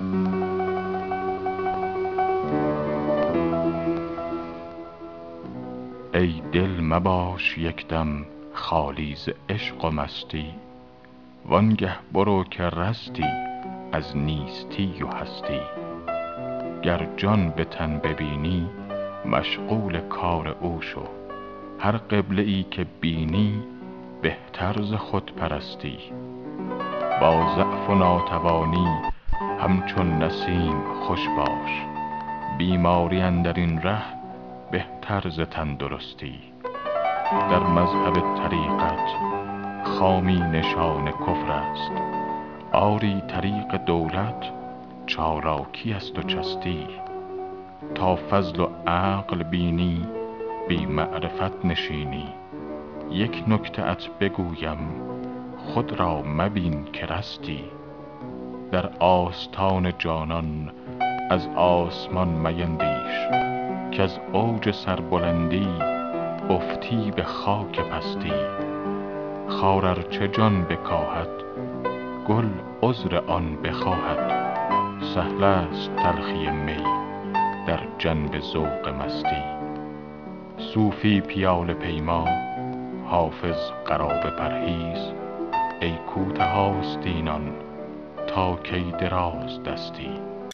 ای دل مباش یک دم خالی ز عشق و مستی وآنگه برو که رستی از نیستی و هستی. گر جان به تن ببینی مشغول کار او شو. هر قبله ای که بینی بهتر ز خودپرستی با ضعف و ناتوانی همچون نسیم خوش باش. بیماری اندر این ره بهتر ز تندرستی. در مذهب طریقت خامی نشان کفر است. آری طریق دولت چالاکی است و چستی. تا فضل و عقل بینی بی معرفت نشینی. یک نکته ات بگویم خود را مبین که رستی. در آستان جانان از آسمان میندیش کز اوج سربلندی افتی به خاک پستی خار ار چه جان بکاهد گل عذر آن بخواهد. سهل است تلخی می در جنب ذوق مستی. صوفی پیاله پیما حافظ قرابه پرهیز. ای کوته آستینان تا کی درازدستی